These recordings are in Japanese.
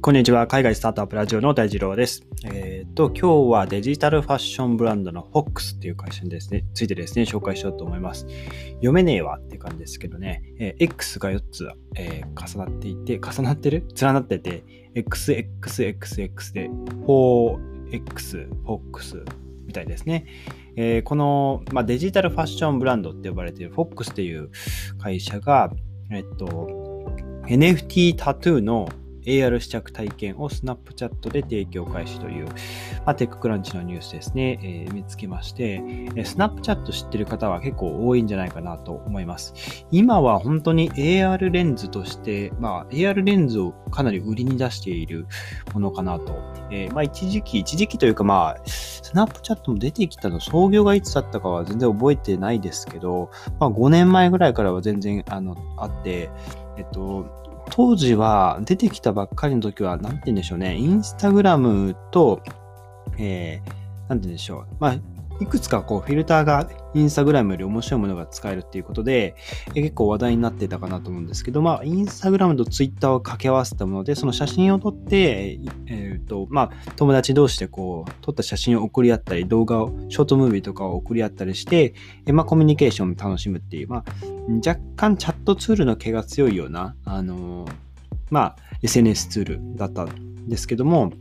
こんにちは。海外スタートアップラジオの大二郎です。えっ、と、今日はデジタルファッションブランドの FOX っていう会社にですね、ついてですね、紹介しようと思います。読めねえわっていう感じですけどね、えー X が4つ、えー重なっていて、重なってる？連なってて、XXXX で 4X、FOX みたいですね。えーこの、まあ、デジタルファッションブランドって呼ばれている FOX っていう会社が、えっと、NFT タトゥーの AR 試着体験をスナップチャットで提供開始という、まあ、テッククランチのニュースですね、えー見つけまして、えスナップチャット知ってる方は結構多いんじゃないかなと思います。今は本当に AR レンズとして、まあ、AR レンズをかなり売りに出しているものかなと。えーまあ、一時期、一時期というかまあ、スナップチャットも出てきたの、創業がいつだったかは全然覚えてないですけど、まあ、5年前ぐらいからは全然あのあって、えっと、当時は出てきたばっかりの時は、なんて言うんでしょうね、インスタグラムと、えー、なんて言うんでしょう、まあ、いくつかこうフィルターがインスタグラムより面白いものが使えるっていうことで、結構話題になってたかなと思うんですけど、まあ、インスタグラムとツイッターを掛け合わせたもので、その写真を撮って、えーと、まあ、友達同士でこう、撮った写真を送り合ったり、動画を、ショートムービーとかを送り合ったりして、えまあ、コミュニケーションを楽しむっていう、まあ、若干チャットツールの気が強いような、あのーまあ、SNS ツールだったんですけども、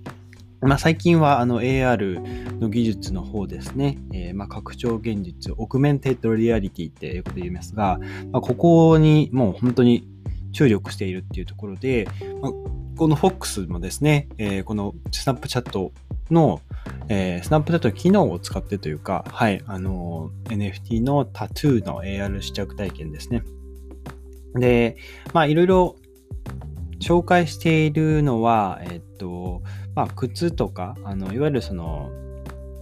まあ、最近はあの AR の技術の方ですね、えーまあ、拡張現実、 augmented reality ってよく言いますが、まあ、ここにもう本当に注力しているっていうところで、まあ、この FOX もですね、えーこのスナップチャットの、えースナップチャットの機能を使ってというか、はい、あの NFT のタトゥーの AR 試着体験ですね。で、まあ、いろいろ紹介しているのは、えっと、まあ、靴とか、あの、いわゆるその、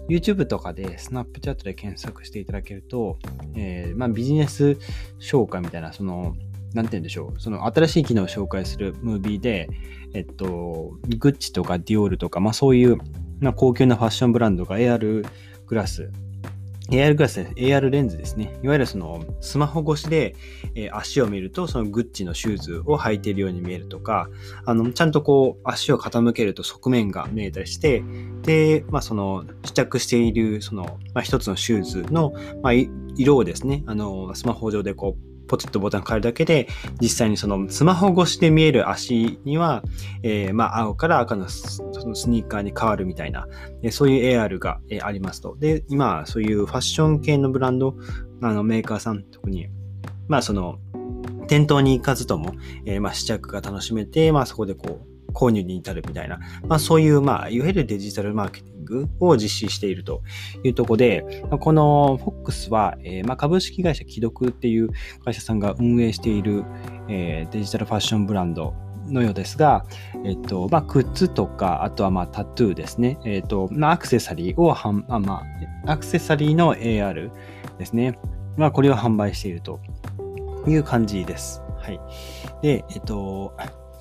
YouTube とかでスナップチャットで検索していただけると、えーまあ、ビジネス紹介みたいな、その、なんて言うんでしょう、その新しい機能を紹介するムービーで、えっと、グッチとかディオールとか、まあそういう、まあ、高級なファッションブランドが AR グラス、AR グラスですね。AR レンズですね。いわゆるそのスマホ越しで、えー足を見るとそのグッチのシューズを履いているように見えるとか、あの、ちゃんとこう足を傾けると側面が見えたりして、で、まあその試着しているその、まあ、一つのシューズの、まあ、色をですね、あの、スマホ上でこう、ポチッとボタン変えるだけで、実際にそのスマホ越しで見える足には、えーまあ青から赤のスそのスニーカーに変わるみたいな、えそういう AR が、えありますと。で、今、そういうファッション系のブランド、あのメーカーさん、特に、まあその、店頭に行かずとも、えーま試着が楽しめて、まあそこでこう、購入に至るみたいな、まあそういう、まあ、いわゆるデジタルマーケティングを実施しているというところで、この FOX は、えーまあ株式会社既読っていう会社さんが運営している、えーデジタルファッションブランドのようですが、えっと、まあ、靴とか、あとはまあタトゥーですね。えっと、まあ、アクセサリーをはん、あまあ、アクセサリーの AR ですね。まあ、これを販売しているという感じです。はい。で、えっと、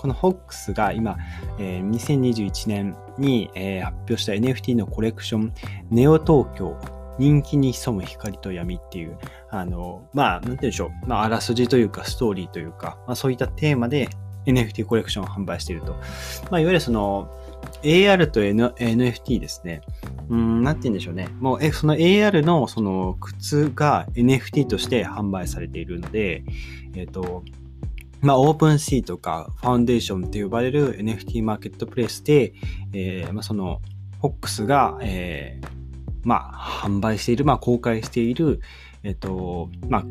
この FOX が今、えー2021年に、えー発表した NFT のコレクション、ネオ東京、人気に潜む光と闇っていう、あの、まあ、なんて言うんでしょう。まあ、あらすじというか、ストーリーというか、まあ、そういったテーマで NFT コレクションを販売していると。まあ、いわゆるその、AR と N- NFT ですね。うん、なんて言うんでしょうね。もう、え、その AR のその靴が NFT として販売されているので、えっ、と、まあ、オープンシーとかファウンデーションって呼ばれる NFT マーケットプレイスで、えーまあ、その、FOX が、えーまあ、販売している、まあ、公開している、えっ、と、まあ、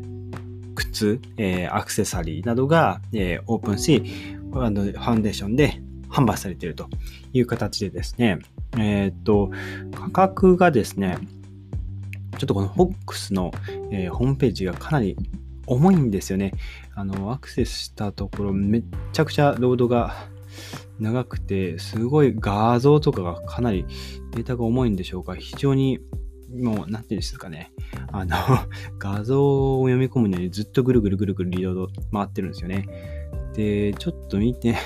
靴、えーアクセサリーなどが、えーオープンシー、あのファウンデーションで販売されているという形でですね、えっ、と、価格がですね、ちょっとこの FOX の、えーホームページがかなり重いんですよね。あの、アクセスしたところ、めっちゃくちゃロードが長くて、すごい画像とかがかなりデータが重いんでしょうか。非常に、もう、なんていうんですかね。あの、画像を読み込むのにずっとぐるぐるぐるぐるリロード回ってるんですよね。で、ちょっと見て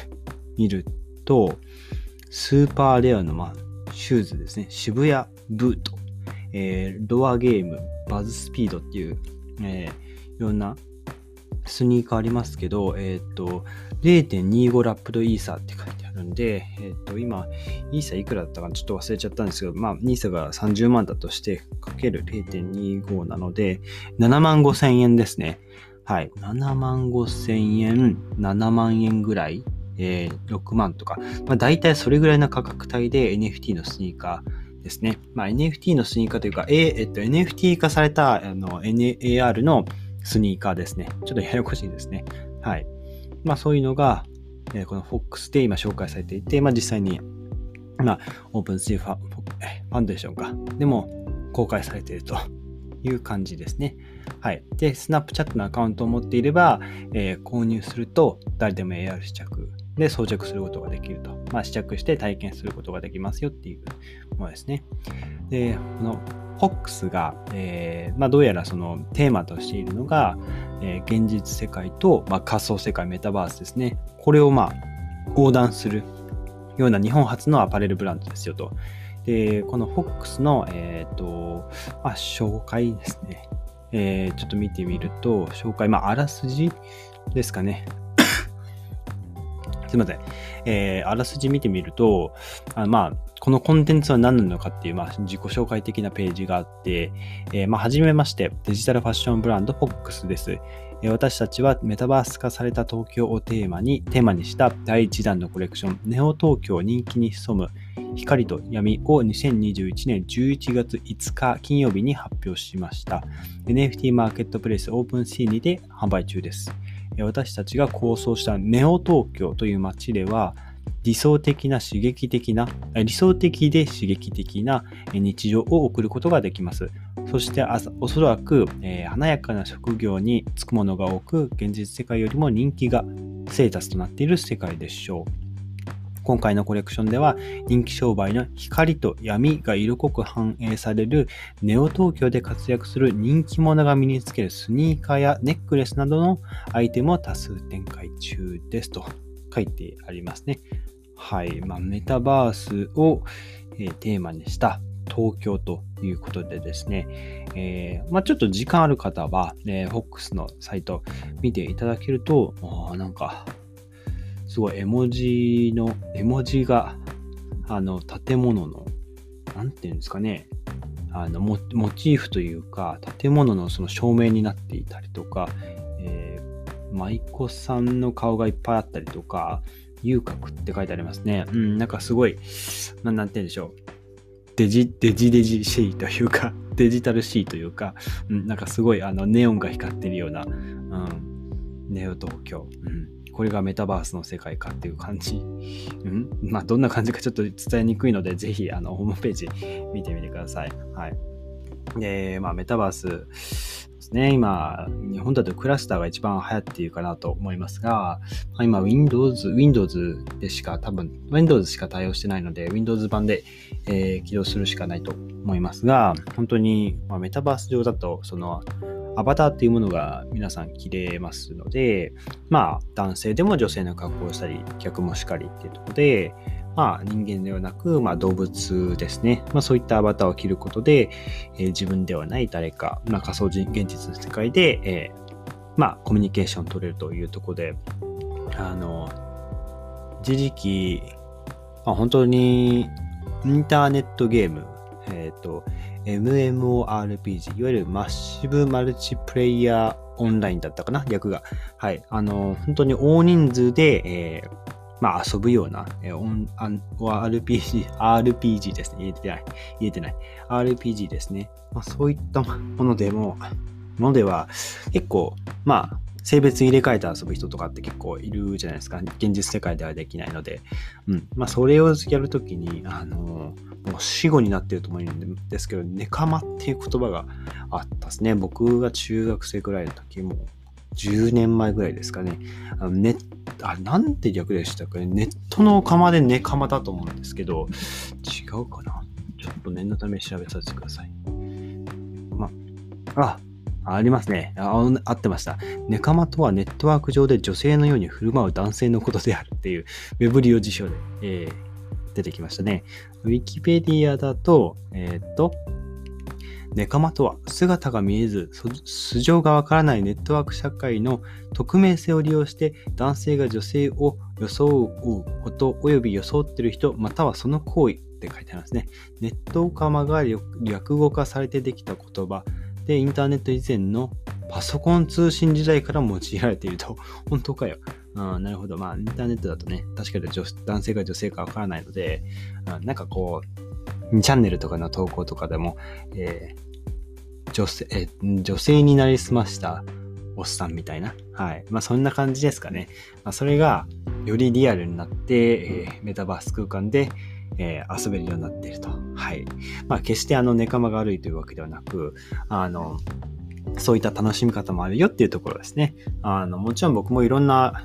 みると、スーパーレアの、まあ、シューズですね。渋谷ブート、えーロアゲーム、バズスピードっていう、えーいろんなスニーカーありますけど、えっ、と、0.25ラップドイーサーって書いてあるんで、えっ、と、今、イーサーいくらだったかちょっと忘れちゃったんですけど、まあ、ニーサーが30万だとして、かける0.25なので、7万5千円ですね。はい。7万5千円、7万円ぐらい、えー、6万とか、まあ、大体それぐらいの価格帯で NFT のスニーカーですね。まあ、NFT のスニーカーというか、ええっと、NFT 化されたあの NAR のスニーカーですね。ちょっとややこしいですね。はい。まあそういうのが、えー、この FOX で今紹介されていて、まあ実際に、まあ、 OpenSea、ファ、Foundation か、でも公開されているという感じですね。はい。で、 Snapchat のアカウントを持っていれば、えー、購入すると誰でも AR 試着で装着することができると。まあ、試着して体験することができますよっていうものですね。で、この FOX が、えー、まあ、どうやらそのテーマとしているのが、えー、現実世界と、まあ、仮想世界、メタバースですね。これをまあ横断するような日本初のアパレルブランドですよと。で、この FOX の、え、ー、と、まあ、紹介ですね。えー、ちょっと見てみると、紹介、まあ、あらすじですかね。すいません。えー、あらすじ見てみると、あまあ、このコンテンツは何なのかっていう、まあ、自己紹介的なページがあって、えー、まあ、はじめまして、デジタルファッションブランド FOX です。私たちはメタバース化された東京をテーマに、テーマにした第1弾のコレクション、ネオ東京人気に潜む光と闇を2021年11月5日金曜日に発表しました。NFT マーケットプレイスオープンシーニで販売中です。私たちが構想したネオ東京という街では、理想的な刺激的な、理想的で刺激的な日常を送ることができます。そしておそらく、えー、華やかな職業に就くものが多く、現実世界よりも人気がステータスとなっている世界でしょう。今回のコレクションでは人気商売の光と闇が色濃く反映されるネオ東京で活躍する人気者が身につけるスニーカーやネックレスなどのアイテムを多数展開中ですと書いてありますね。はい。まあ、メタバースを、えー、テーマにした東京ということでですね、えー、まあ、ちょっと時間ある方は、えー、FOX のサイト見ていただけると、あなんか、すごい絵文字の、絵文字が、あの、建物の、なんていうんですかね、あのモ、モチーフというか、建物のその照明になっていたりとか、えー、舞妓さんの顔がいっぱいあったりとか、遊郭って書いてありますね。うん、なんかすごい、ななんて言うんでしょう。デジ、デジデジシーというか、デジタルシーというか、うん、なんかすごいあのネオンが光ってるような、うん、ネオ東京。うんこれがメタバースの世界かっていう感じ。うん、まあ、どんな感じかちょっと伝えにくいので、ぜひ、あの、ホームページ見てみてください。はい。で、まあ、メタバースですね。今、日本だとクラスターが一番流行っているかなと思いますが、まあ、今、Windows、Windows でしか、多分、Windows しか対応してないので、Windows 版で、えー、起動するしかないと思いますが、本当に、まあ、メタバース上だと、その、アバターっていうものが皆さん着れますので、まあ男性でも女性の格好をしたり、逆もしかりっていうところで、まあ人間ではなく、まあ動物ですね。まあそういったアバターを着ることで、えー、自分ではない誰か、まあ仮想人現実の世界で、えー、まあコミュニケーション取れるというところで、あの、一時期、まあ、本当にインターネットゲーム、えっ、ー、と、MMORPG、いわゆるマッシブマルチプレイヤーオンラインだったかな、略が。はい。あの、本当に大人数で、えー、まあ遊ぶような、えー、オン RPG、RPG ですね。言えてない。言えてない。RPG ですね。まあそういったものでも、ものでは結構、まあ性別入れ替えて遊ぶ人とかって結構いるじゃないですか。現実世界ではできないので。うん。まあそれをやるときに、あのもう死後になってると思うんですけど、ネカマっていう言葉があったですね。僕が中学生ぐらいの時も、10年前ぐらいですかね。あのネあなんて略でしたかね。ネットの釜でネカマだと思うんですけど、違うかな。ちょっと念のため調べさせてください。ま、あ、ありますね。あ合ってました。ネカマとはネットワーク上で女性のように振る舞う男性のことであるっていう、ウェブリオ辞書で、えー、出てきましたね。ウィキペディアだと、えっ、と、ネカマとは姿が見えず素性がわからないネットワーク社会の匿名性を利用して男性が女性を装うこと及び装っている人またはその行為って書いてありますね。ネットカマが略語化されてできた言葉でインターネット以前のパソコン通信時代から用いられていると。本当かよ。あなるほど。まあ、インターネットだとね、確かに男性か女性かわからないので、あなんかこう、2チャンネルとかの投稿とかでも、えー、女性、え女性になりすましたおっさんみたいな。はい。まあ、そんな感じですかね。まあ、それが、よりリアルになって、えー、メタバース空間で、えー、遊べるようになっていると。はい。まあ、決してあの、ネカマが悪いというわけではなく、あの、そういった楽しみ方もあるよっていうところですね。あの、もちろん僕もいろんな、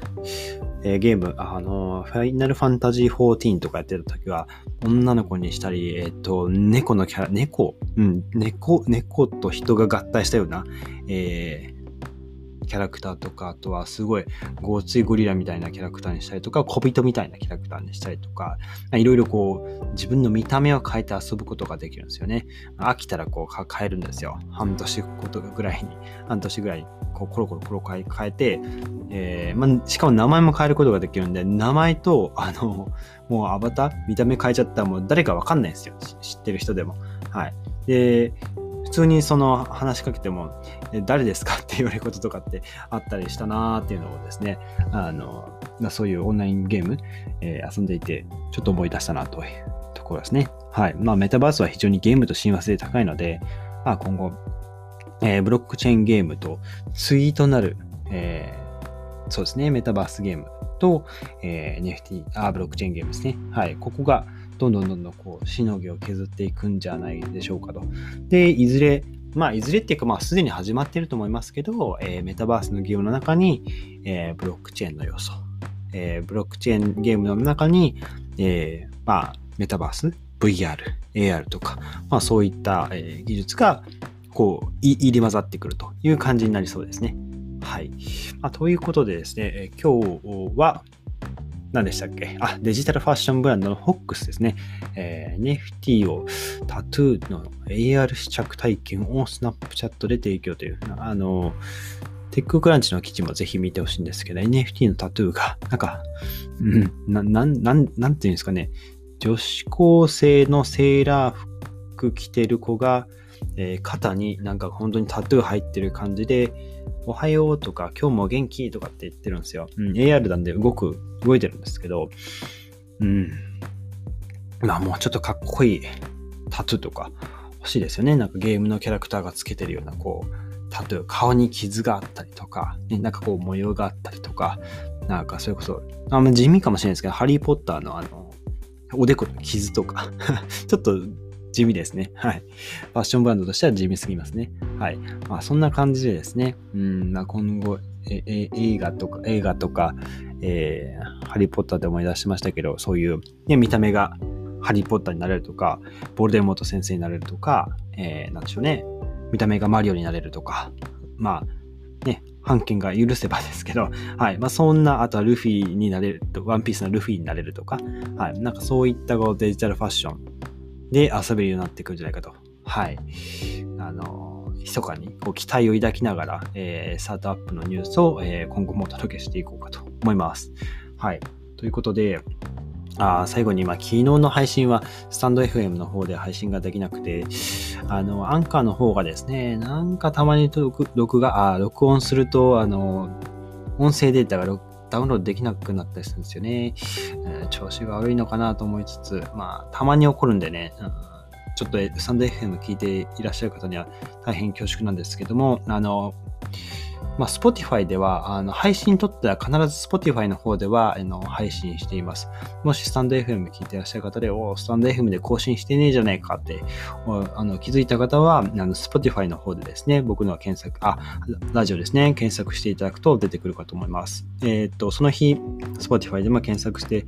えー、ゲーム、あの、ファイナルファンタジー14とかやってる時は、女の子にしたり、えっ、ー、と、猫のキャラ、猫、うん、猫、猫と人が合体したような、えー、キャラクターとか、あとはすごい、ゴーツイゴリラみたいなキャラクターにしたりとか、小人みたいなキャラクターにしたりとか、いろいろこう、自分の見た目を変えて遊ぶことができるんですよね。飽きたらこう変えるんですよ。半年ことぐらいに、半年ぐらいこうコロコロコロ変えて、えー、ま、しかも名前も変えることができるんで、名前と、あの、もうアバター、見た目変えちゃったらもう誰かわかんないんですよ。知ってる人でも。はい。で、通にその話しかけても、誰ですか？って言われることとかってあったりしたなーっていうのをですね、あの、まあ、そういうオンラインゲーム、えー、遊んでいて、ちょっと思い出したなというところですね。はい。まあ、メタバースは非常にゲームと親和性高いので、まあ、今後、えー、ブロックチェーンゲームと対となる、えー、そうですね、メタバースゲームと、えー、NFT、あ、ブロックチェーンゲームですね。はい。ここが、どんどんどんどんこう、しのぎを削っていくんじゃないでしょうかと。で、いずれ、まあ、いずれっていうか、まあ、すでに始まっていると思いますけど、えー、メタバースのゲームの中に、えー、ブロックチェーンの要素、えー、ブロックチェーンゲームの中に、えー、まあ、メタバース、VR、AR とか、まあ、そういった、えー、技術が、こう、入り混ざってくるという感じになりそうですね。はい。まあ、ということでですね、えー、今日は、何でしたっけ？あ、デジタルファッションブランドの FOX ですね。えー、NFT をタトゥーの AR 試着体験をスナップチャットで提供という、あの、テッククランチの記事もぜひ見てほしいんですけど、NFT のタトゥーが、なんか、うん、な、ん、なん、なんていうんですかね、女子高生のセーラー服着てる子が、えー、肩になんか本当にタトゥー入ってる感じで、おはようとか、今日も元気とかって言ってるんですよ。うん、AR なんで動く、動いてるんですけど、うん。まあもうちょっとかっこいいタトゥーとか欲しいですよね。なんかゲームのキャラクターがつけてるような、こう、タトゥー、顔に傷があったりとか、ね、なんかこう模様があったりとか、なんかそれこそ、あんま地味かもしれないですけど、ハリーポッターのあの、おでこの傷とか ちょっと地味ですね。はい。ファッションブランドとしては地味すぎますね。はい。まあ、そんな感じでですね、うん、まあ、今後、ええ映画とか、映画とか、えー、ハリーポッターで思い出しましたけど、そういう、ね、見た目がハリーポッターになれるとか、ボルデモート先生になれるとか、えー、なんでしょうね、見た目がマリオになれるとか、まあ、ね、判権が許せばですけど、はい。まあ、そんな、あとはルフィになれると、ワンピースのルフィになれるとか、はい。なんかそういったデジタルファッションで遊べるようになってくるんじゃないかと。はい。あの、密かにこう期待を抱きながら、えー、スタートアップのニュースを、えー、今後もお届けしていこうかと思います。はい。ということで、あ最後に、ま、昨日の配信は、スタンド FM の方で配信ができなくて、あの、アンカーの方がですね、なんかたまに録録画、あ録音すると、あの、音声データがダウンロードできなくなったりするんですよね。うん、調子が悪いのかなと思いつつ、まあ、たまに起こるんでね、うん、ちょっとサンデー FM 聞いていらっしゃる方には大変恐縮なんですけども、あの、まあ、Spotify では、あの、配信にとっては必ず Spotify の方では、あの、配信しています。もしスタンド FM 聞いていらっしゃる方で、おスタンド FM で更新してねえじゃないかって、あの、気づいた方は、あの、Spotify の方でですね、僕の検索、あ、ラジオですね、検索していただくと出てくるかと思います。えっ、と、その日、Spotify でも検索して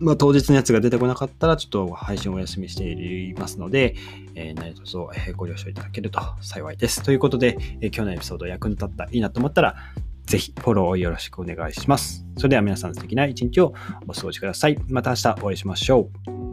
まあ、当日のやつが出てこなかったら、ちょっと配信お休みしていますので、えー、何卒ご了承いただけると幸いです。ということで、えー、今日のエピソード役に立ったいいなと思ったら、ぜひフォローをよろしくお願いします。それでは皆さん素敵な一日をお過ごしください。また明日お会いしましょう。